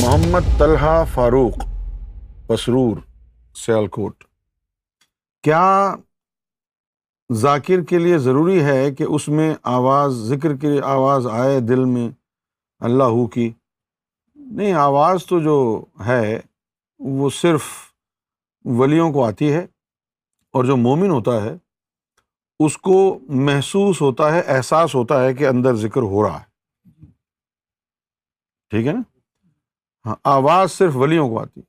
محمد طلحہ فاروق پسرور سیال کوٹ کیا ذاکر کے لیے ضروری ہے کہ اس میں آواز ذکر کے لیے آواز آئے دل میں اللہ ہو کی نہیں آواز تو جو ہے وہ صرف ولیوں کو آتی ہے اور جو مومن ہوتا ہے اس کو محسوس ہوتا ہے احساس ہوتا ہے کہ اندر ذکر ہو رہا ہے ٹھیک ہے نا ہاں، آواز صرف ولیوں کو آتی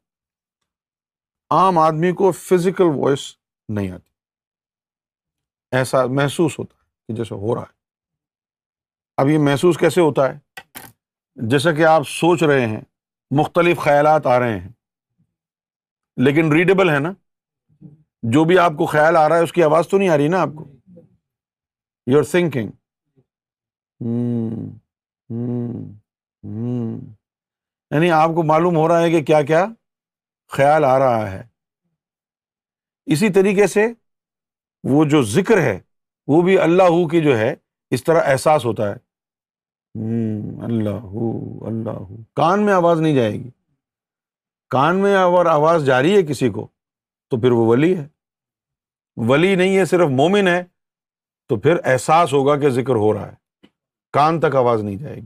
عام آدمی کو فزیکل وائس نہیں آتی ایسا محسوس ہوتا ہے کہ جیسے ہو رہا ہے اب یہ محسوس کیسے ہوتا ہے جیسا کہ آپ سوچ رہے ہیں مختلف خیالات آ رہے ہیں لیکن ریڈیبل ہے نا جو بھی آپ کو خیال آ رہا ہے اس کی آواز تو نہیں آ رہی نا آپ کو یور ہوں یعنی آپ کو معلوم ہو رہا ہے کہ کیا کیا خیال آ رہا ہے اسی طریقے سے وہ جو ذکر ہے وہ بھی اللہ کی جو ہے اس طرح احساس ہوتا ہے اللہ اللہ کان میں آواز نہیں جائے گی کان میں اگر آواز جا رہی ہے کسی کو تو پھر وہ ولی ہے ولی نہیں ہے صرف مومن ہے تو پھر احساس ہوگا کہ ذکر ہو رہا ہے کان تک آواز نہیں جائے گی